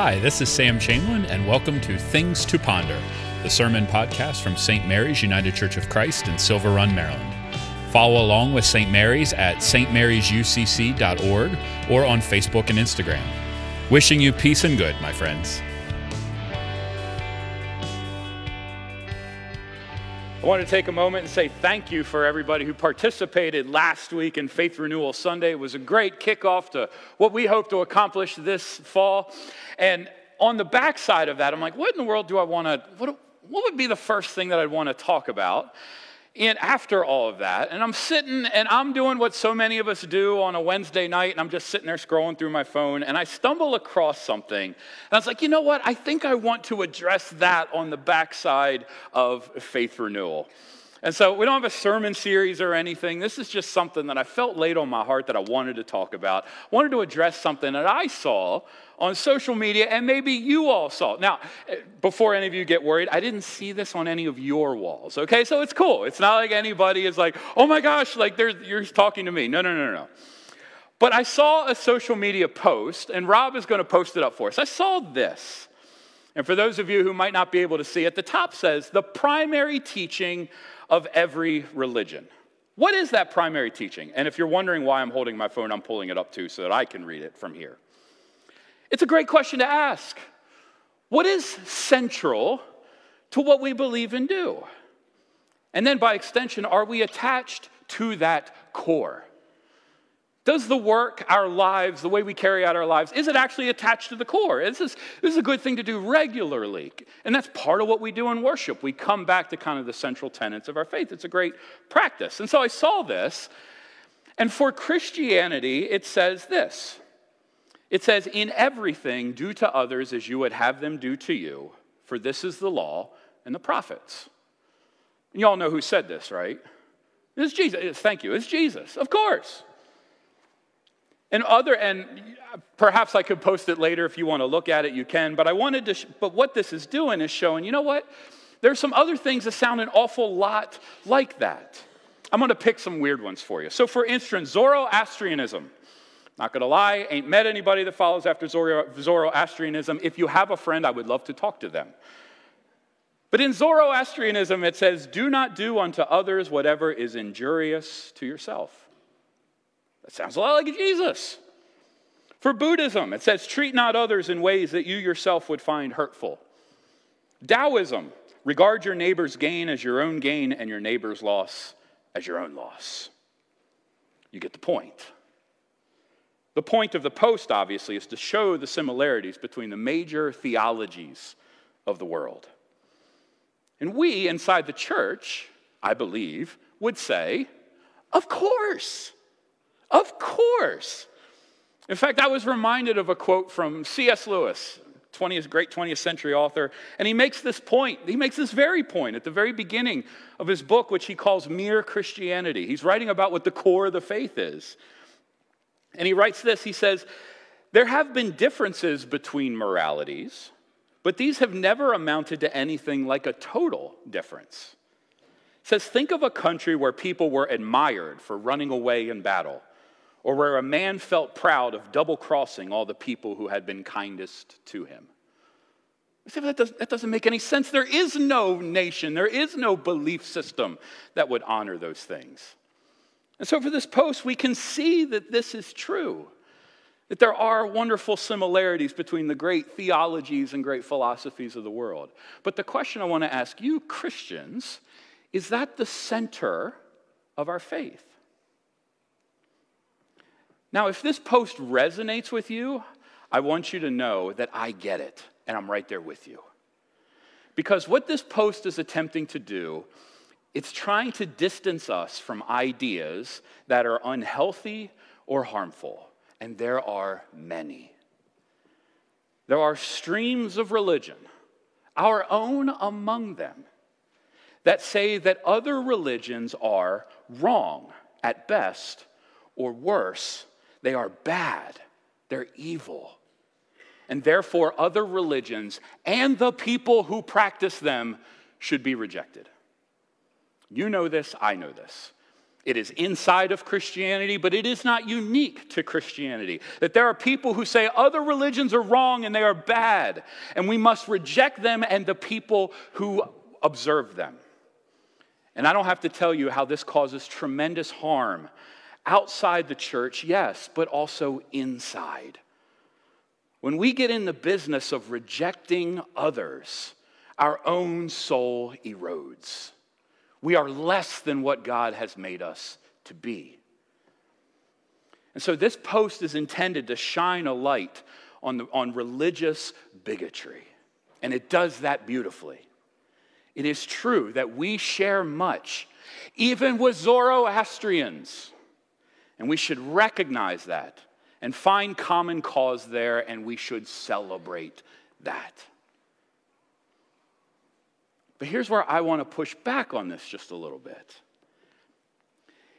Hi, this is Sam Chamberlain, and welcome to Things to Ponder, the sermon podcast from St. Mary's United Church of Christ in Silver Run, Maryland. Follow along with St. Mary's at stmarysucc.org or on Facebook and Instagram. Wishing you peace and good, my friends. I want to take a moment and say thank you for everybody who participated last week in Faith Renewal Sunday. It was a great kickoff to what we hope to accomplish this fall. And on the backside of that, I'm like, what in the world do I want to, what, what would be the first thing that I'd want to talk about? And after all of that, and I'm sitting and I'm doing what so many of us do on a Wednesday night, and I'm just sitting there scrolling through my phone, and I stumble across something. And I was like, you know what? I think I want to address that on the backside of faith renewal. And so we don't have a sermon series or anything. This is just something that I felt laid on my heart that I wanted to talk about. I wanted to address something that I saw on social media and maybe you all saw. Now, eh, before any of you get worried, I didn't see this on any of your walls, okay? So it's cool. It's not like anybody is like, oh my gosh, like you're talking to me. No, no, no, no. But I saw a social media post, and Rob is going to post it up for us. I saw this. And for those of you who might not be able to see it, the top says, the primary teaching of every religion. What is that primary teaching? And if you're wondering why I'm holding my phone, I'm pulling it up too so that I can read it from here. It's a great question to ask. What is central to what we believe and do? And then by extension, are we attached to that core? Does the work, our lives, the way we carry out our lives, is it actually attached to the core? Is this, this is a good thing to do regularly. And that's part of what we do in worship. We come back to kind of the central tenets of our faith. It's a great practice. And so I saw this, and for Christianity, it says this it says, In everything, do to others as you would have them do to you, for this is the law and the prophets. And you all know who said this, right? It's Jesus. Thank you. It's Jesus, of course. And other, and perhaps I could post it later if you want to look at it, you can. But I wanted to, sh- but what this is doing is showing, you know what? There's some other things that sound an awful lot like that. I'm going to pick some weird ones for you. So, for instance, Zoroastrianism. Not to lie, ain't met anybody that follows after Zoroastrianism. If you have a friend, I would love to talk to them. But in Zoroastrianism, it says, Do not do unto others whatever is injurious to yourself. That sounds a lot like Jesus. For Buddhism, it says, Treat not others in ways that you yourself would find hurtful. Taoism, regard your neighbor's gain as your own gain and your neighbor's loss as your own loss. You get the point. The point of the post, obviously, is to show the similarities between the major theologies of the world. And we inside the church, I believe, would say, of course, of course. In fact, I was reminded of a quote from C.S. Lewis, 20th, great 20th century author, and he makes this point. He makes this very point at the very beginning of his book, which he calls Mere Christianity. He's writing about what the core of the faith is. And he writes this he says, There have been differences between moralities, but these have never amounted to anything like a total difference. He says, Think of a country where people were admired for running away in battle, or where a man felt proud of double crossing all the people who had been kindest to him. That doesn't, that doesn't make any sense. There is no nation, there is no belief system that would honor those things. And so, for this post, we can see that this is true, that there are wonderful similarities between the great theologies and great philosophies of the world. But the question I want to ask you, Christians, is that the center of our faith? Now, if this post resonates with you, I want you to know that I get it and I'm right there with you. Because what this post is attempting to do it's trying to distance us from ideas that are unhealthy or harmful, and there are many. There are streams of religion, our own among them, that say that other religions are wrong at best, or worse, they are bad, they're evil. And therefore, other religions and the people who practice them should be rejected. You know this, I know this. It is inside of Christianity, but it is not unique to Christianity. That there are people who say other religions are wrong and they are bad, and we must reject them and the people who observe them. And I don't have to tell you how this causes tremendous harm outside the church, yes, but also inside. When we get in the business of rejecting others, our own soul erodes. We are less than what God has made us to be. And so this post is intended to shine a light on, the, on religious bigotry. And it does that beautifully. It is true that we share much, even with Zoroastrians. And we should recognize that and find common cause there, and we should celebrate that. But here's where I want to push back on this just a little bit.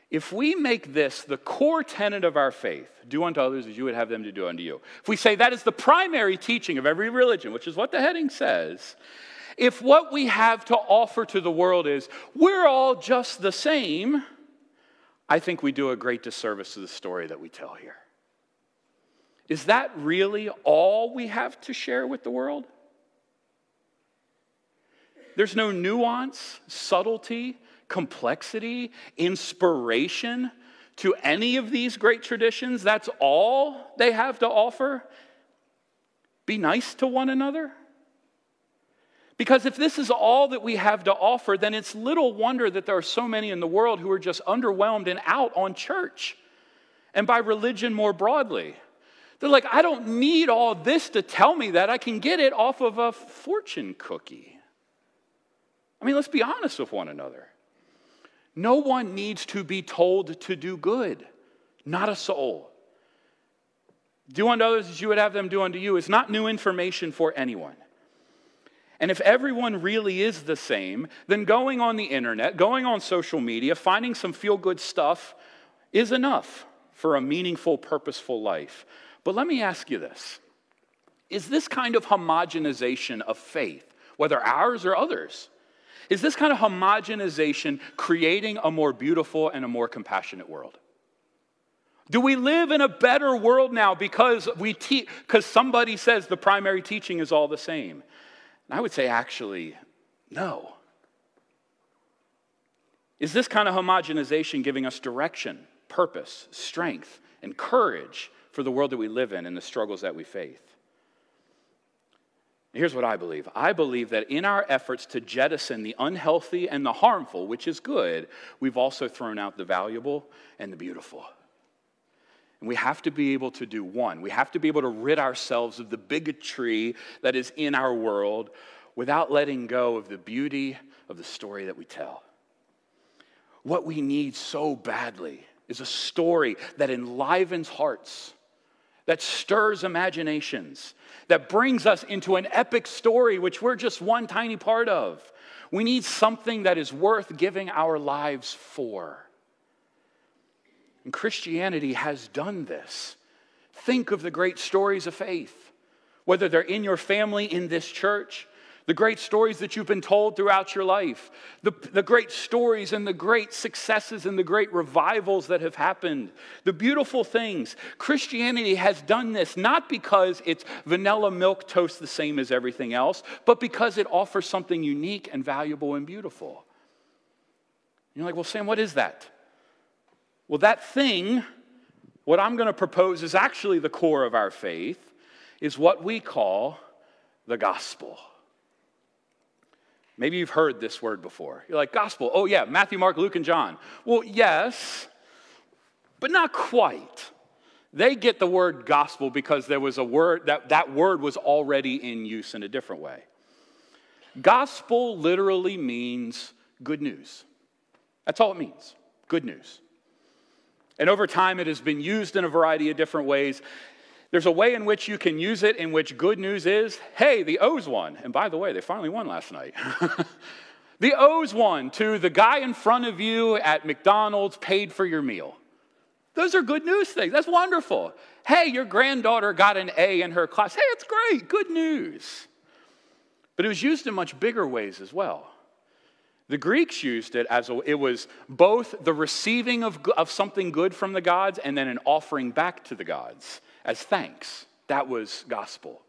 If we make this the core tenet of our faith, do unto others as you would have them to do unto you, if we say that is the primary teaching of every religion, which is what the heading says, if what we have to offer to the world is we're all just the same, I think we do a great disservice to the story that we tell here. Is that really all we have to share with the world? There's no nuance, subtlety, complexity, inspiration to any of these great traditions. That's all they have to offer. Be nice to one another. Because if this is all that we have to offer, then it's little wonder that there are so many in the world who are just underwhelmed and out on church and by religion more broadly. They're like, I don't need all this to tell me that. I can get it off of a fortune cookie. I mean, let's be honest with one another. No one needs to be told to do good, not a soul. Do unto others as you would have them do unto you is not new information for anyone. And if everyone really is the same, then going on the internet, going on social media, finding some feel good stuff is enough for a meaningful, purposeful life. But let me ask you this Is this kind of homogenization of faith, whether ours or others, is this kind of homogenization creating a more beautiful and a more compassionate world? Do we live in a better world now because we te- because somebody says the primary teaching is all the same? And I would say actually no. Is this kind of homogenization giving us direction, purpose, strength, and courage for the world that we live in and the struggles that we face? Here's what I believe I believe that in our efforts to jettison the unhealthy and the harmful, which is good, we've also thrown out the valuable and the beautiful. And we have to be able to do one. We have to be able to rid ourselves of the bigotry that is in our world without letting go of the beauty of the story that we tell. What we need so badly is a story that enlivens hearts, that stirs imaginations, that brings us into an epic story, which we're just one tiny part of. We need something that is worth giving our lives for. And Christianity has done this. Think of the great stories of faith, whether they're in your family, in this church, the great stories that you've been told throughout your life, the, the great stories and the great successes and the great revivals that have happened, the beautiful things. Christianity has done this not because it's vanilla milk toast the same as everything else, but because it offers something unique and valuable and beautiful. You're like, well, Sam, what is that? Well, that thing, what I'm going to propose is actually the core of our faith, is what we call the gospel. Maybe you've heard this word before. You're like, gospel, oh yeah, Matthew, Mark, Luke, and John. Well, yes, but not quite. They get the word gospel because there was a word, that, that word was already in use in a different way. Gospel literally means good news. That's all it means good news. And over time, it has been used in a variety of different ways. There's a way in which you can use it in which good news is hey, the O's won. And by the way, they finally won last night. the O's won to the guy in front of you at McDonald's paid for your meal. Those are good news things. That's wonderful. Hey, your granddaughter got an A in her class. Hey, it's great. Good news. But it was used in much bigger ways as well. The Greeks used it as a, it was both the receiving of, of something good from the gods and then an offering back to the gods as thanks. That was gospel.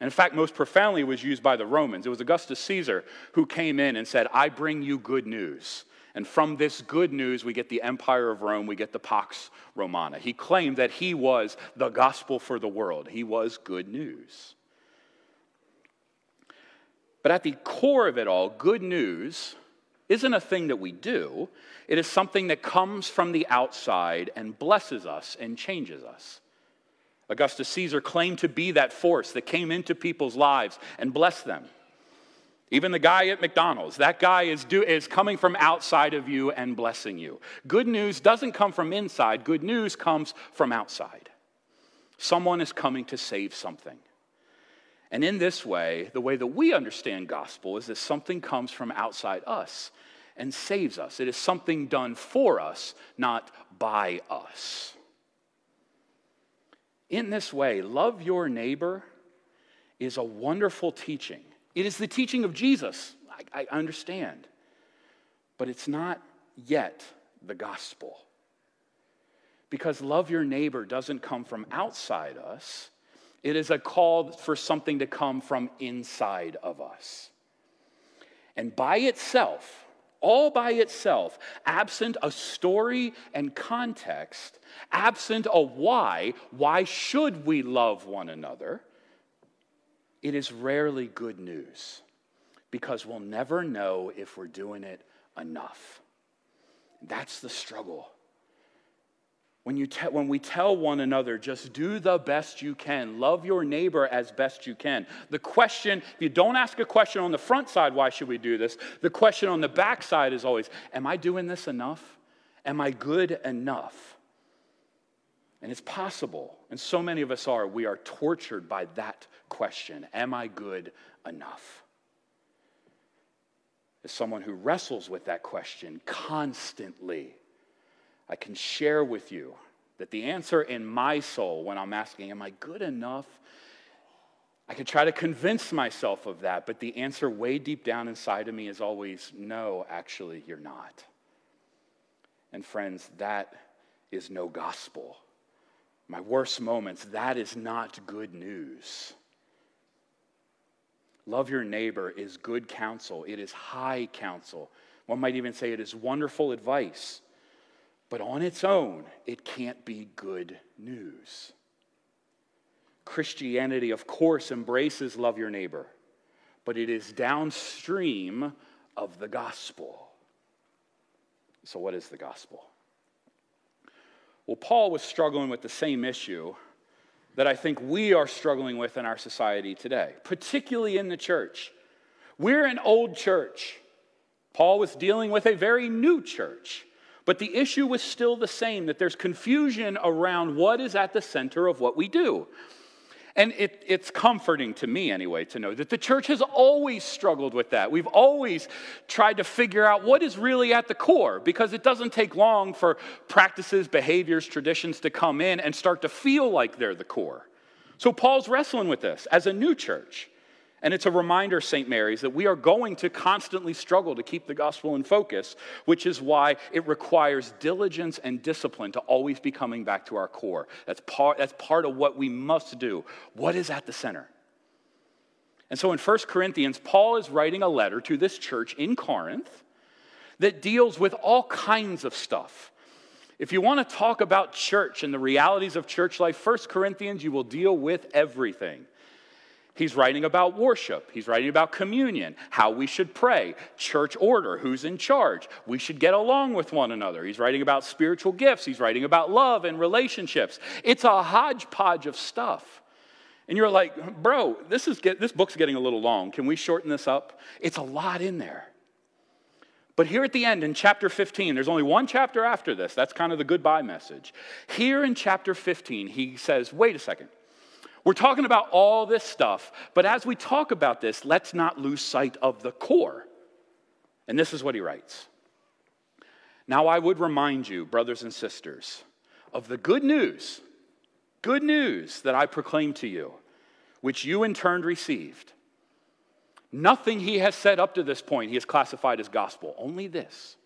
And in fact, most profoundly, it was used by the Romans. It was Augustus Caesar who came in and said, I bring you good news. And from this good news, we get the Empire of Rome, we get the Pax Romana. He claimed that he was the gospel for the world, he was good news. But at the core of it all, good news isn't a thing that we do, it is something that comes from the outside and blesses us and changes us. Augustus Caesar claimed to be that force that came into people's lives and blessed them. Even the guy at McDonald's, that guy is, do, is coming from outside of you and blessing you. Good news doesn't come from inside, good news comes from outside. Someone is coming to save something. And in this way, the way that we understand gospel is that something comes from outside us and saves us. It is something done for us, not by us. In this way, love your neighbor is a wonderful teaching. It is the teaching of Jesus, I, I understand, but it's not yet the gospel. Because love your neighbor doesn't come from outside us, it is a call for something to come from inside of us. And by itself, all by itself, absent a story and context, absent a why, why should we love one another, it is rarely good news because we'll never know if we're doing it enough. That's the struggle. When, you te- when we tell one another, just do the best you can, love your neighbor as best you can. The question, if you don't ask a question on the front side, why should we do this? The question on the back side is always, am I doing this enough? Am I good enough? And it's possible, and so many of us are, we are tortured by that question Am I good enough? As someone who wrestles with that question constantly, I can share with you that the answer in my soul when I'm asking, Am I good enough? I could try to convince myself of that, but the answer way deep down inside of me is always, No, actually, you're not. And friends, that is no gospel. My worst moments, that is not good news. Love your neighbor is good counsel, it is high counsel. One might even say it is wonderful advice. But on its own, it can't be good news. Christianity, of course, embraces love your neighbor, but it is downstream of the gospel. So, what is the gospel? Well, Paul was struggling with the same issue that I think we are struggling with in our society today, particularly in the church. We're an old church. Paul was dealing with a very new church. But the issue was still the same that there's confusion around what is at the center of what we do. And it, it's comforting to me, anyway, to know that the church has always struggled with that. We've always tried to figure out what is really at the core because it doesn't take long for practices, behaviors, traditions to come in and start to feel like they're the core. So Paul's wrestling with this as a new church. And it's a reminder, St. Mary's, that we are going to constantly struggle to keep the gospel in focus, which is why it requires diligence and discipline to always be coming back to our core. That's part, that's part of what we must do. What is at the center? And so in 1 Corinthians, Paul is writing a letter to this church in Corinth that deals with all kinds of stuff. If you want to talk about church and the realities of church life, 1 Corinthians, you will deal with everything. He's writing about worship. He's writing about communion, how we should pray, church order, who's in charge. We should get along with one another. He's writing about spiritual gifts. He's writing about love and relationships. It's a hodgepodge of stuff. And you're like, bro, this, is get, this book's getting a little long. Can we shorten this up? It's a lot in there. But here at the end in chapter 15, there's only one chapter after this. That's kind of the goodbye message. Here in chapter 15, he says, wait a second. We're talking about all this stuff, but as we talk about this, let's not lose sight of the core. And this is what he writes Now I would remind you, brothers and sisters, of the good news, good news that I proclaim to you, which you in turn received Nothing he has said up to this point he has classified as gospel, only this.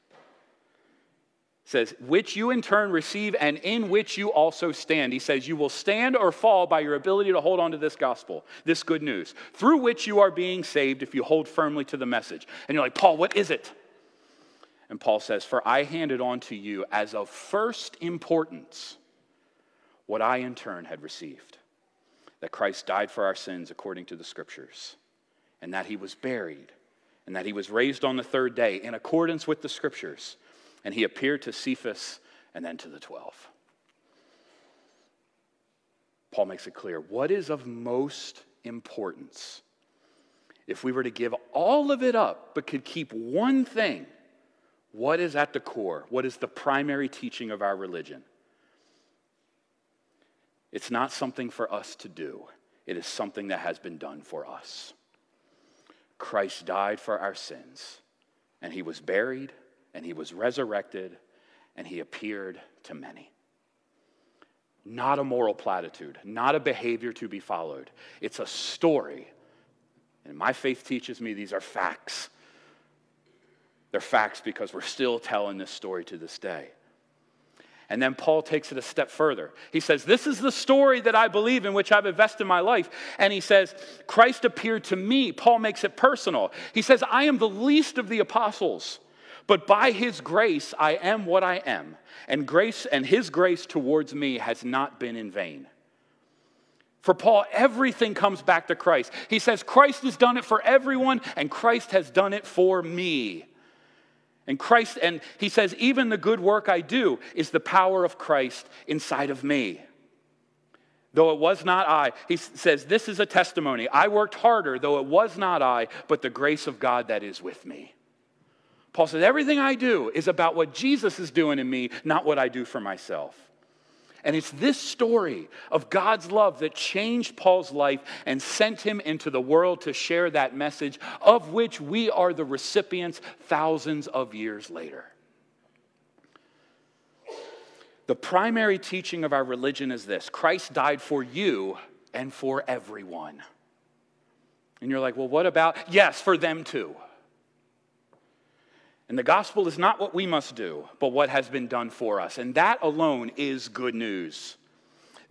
Says, which you in turn receive and in which you also stand. He says, you will stand or fall by your ability to hold on to this gospel, this good news, through which you are being saved if you hold firmly to the message. And you're like, Paul, what is it? And Paul says, For I handed on to you as of first importance what I in turn had received that Christ died for our sins according to the scriptures, and that he was buried, and that he was raised on the third day in accordance with the scriptures, and he appeared to Cephas and then to the twelve. Paul makes it clear what is of most importance. If we were to give all of it up but could keep one thing, what is at the core? What is the primary teaching of our religion? It's not something for us to do, it is something that has been done for us. Christ died for our sins, and he was buried, and he was resurrected, and he appeared to many. Not a moral platitude, not a behavior to be followed. It's a story. And my faith teaches me these are facts. They're facts because we're still telling this story to this day. And then Paul takes it a step further. He says, This is the story that I believe in, which I've invested my life. And he says, Christ appeared to me. Paul makes it personal. He says, I am the least of the apostles, but by his grace I am what I am. And grace and his grace towards me has not been in vain. For Paul, everything comes back to Christ. He says, Christ has done it for everyone, and Christ has done it for me. And Christ, and he says, even the good work I do is the power of Christ inside of me. Though it was not I, he says, This is a testimony. I worked harder, though it was not I, but the grace of God that is with me. Paul says, Everything I do is about what Jesus is doing in me, not what I do for myself. And it's this story of God's love that changed Paul's life and sent him into the world to share that message, of which we are the recipients thousands of years later. The primary teaching of our religion is this Christ died for you and for everyone. And you're like, well, what about? Yes, for them too. And the gospel is not what we must do, but what has been done for us. And that alone is good news.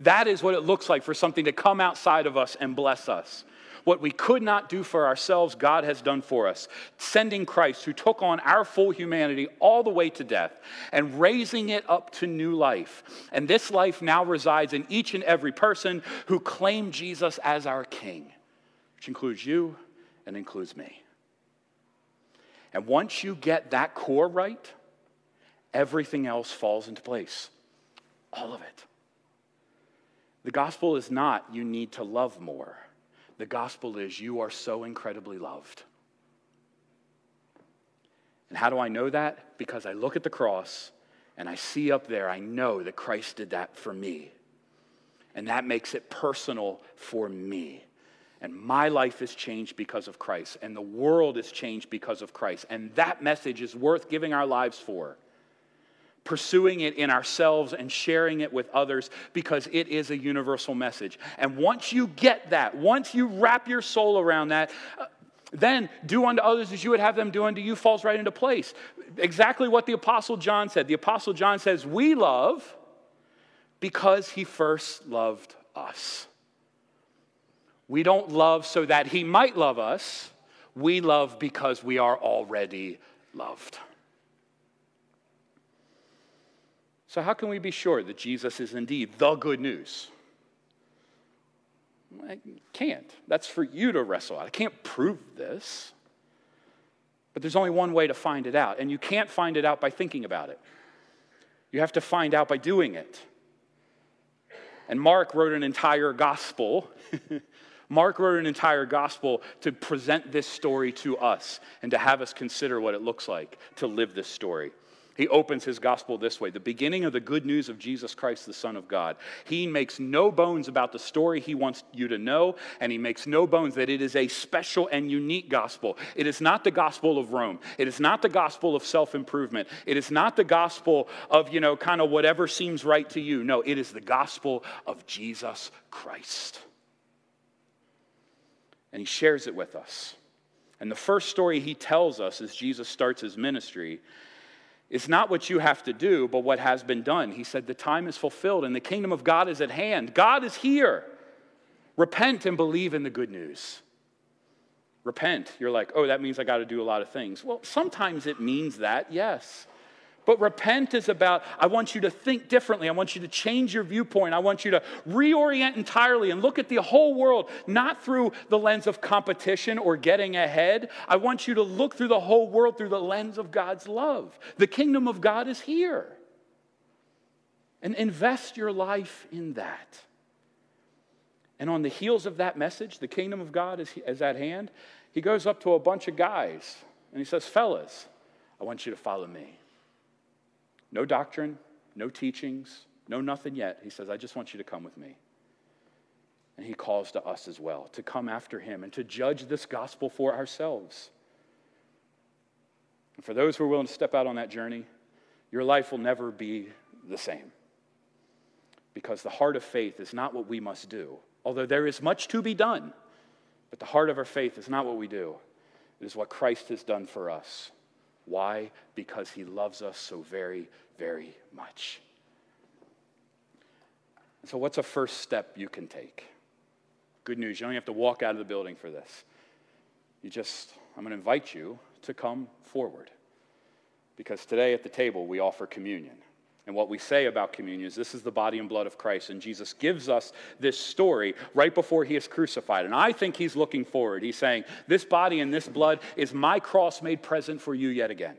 That is what it looks like for something to come outside of us and bless us. What we could not do for ourselves, God has done for us, sending Christ who took on our full humanity all the way to death and raising it up to new life. And this life now resides in each and every person who claim Jesus as our King, which includes you and includes me. And once you get that core right, everything else falls into place. All of it. The gospel is not you need to love more. The gospel is you are so incredibly loved. And how do I know that? Because I look at the cross and I see up there, I know that Christ did that for me. And that makes it personal for me. And my life is changed because of Christ, and the world is changed because of Christ. And that message is worth giving our lives for. Pursuing it in ourselves and sharing it with others because it is a universal message. And once you get that, once you wrap your soul around that, uh, then do unto others as you would have them do unto you falls right into place. Exactly what the Apostle John said. The Apostle John says, We love because he first loved us. We don't love so that he might love us. We love because we are already loved. So, how can we be sure that Jesus is indeed the good news? I can't. That's for you to wrestle out. I can't prove this. But there's only one way to find it out, and you can't find it out by thinking about it. You have to find out by doing it. And Mark wrote an entire gospel Mark wrote an entire gospel to present this story to us and to have us consider what it looks like to live this story. He opens his gospel this way the beginning of the good news of Jesus Christ, the Son of God. He makes no bones about the story he wants you to know, and he makes no bones that it is a special and unique gospel. It is not the gospel of Rome. It is not the gospel of self improvement. It is not the gospel of, you know, kind of whatever seems right to you. No, it is the gospel of Jesus Christ and he shares it with us. And the first story he tells us as Jesus starts his ministry is not what you have to do, but what has been done. He said, The time is fulfilled and the kingdom of God is at hand. God is here. Repent and believe in the good news. Repent. You're like, oh, that means I got to do a lot of things. Well, sometimes it means that, yes. But repent is about, I want you to think differently. I want you to change your viewpoint. I want you to reorient entirely and look at the whole world, not through the lens of competition or getting ahead. I want you to look through the whole world through the lens of God's love. The kingdom of God is here. And invest your life in that. And on the heels of that message, the kingdom of God is, is at hand, he goes up to a bunch of guys and he says, Fellas, I want you to follow me. No doctrine, no teachings, no nothing yet. He says, I just want you to come with me. And he calls to us as well to come after him and to judge this gospel for ourselves. And for those who are willing to step out on that journey, your life will never be the same. Because the heart of faith is not what we must do, although there is much to be done. But the heart of our faith is not what we do, it is what Christ has done for us. Why? Because he loves us so very, very much. So, what's a first step you can take? Good news, you don't have to walk out of the building for this. You just, I'm going to invite you to come forward. Because today at the table, we offer communion. And what we say about communion is this is the body and blood of Christ. And Jesus gives us this story right before he is crucified. And I think he's looking forward. He's saying, This body and this blood is my cross made present for you yet again.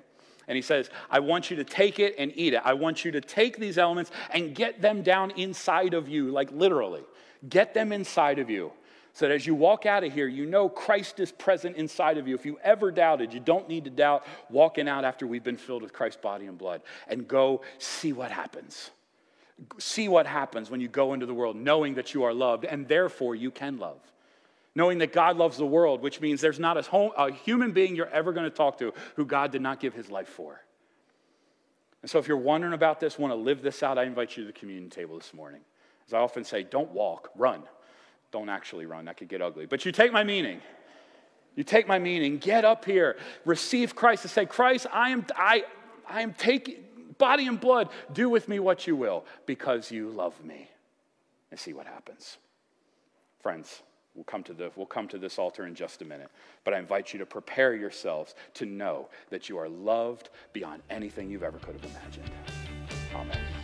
And he says, I want you to take it and eat it. I want you to take these elements and get them down inside of you, like literally. Get them inside of you so that as you walk out of here, you know Christ is present inside of you. If you ever doubted, you don't need to doubt walking out after we've been filled with Christ's body and blood. And go see what happens. See what happens when you go into the world, knowing that you are loved, and therefore you can love. Knowing that God loves the world, which means there's not a, home, a human being you're ever going to talk to who God did not give his life for. And so, if you're wondering about this, want to live this out, I invite you to the communion table this morning. As I often say, don't walk, run. Don't actually run, that could get ugly. But you take my meaning. You take my meaning, get up here, receive Christ, and say, Christ, I am, I, I am taking body and blood, do with me what you will, because you love me. And see what happens. Friends, we'll come to the, we'll come to this altar in just a minute. But I invite you to prepare yourselves to know that you are loved beyond anything you've ever could have imagined. Amen.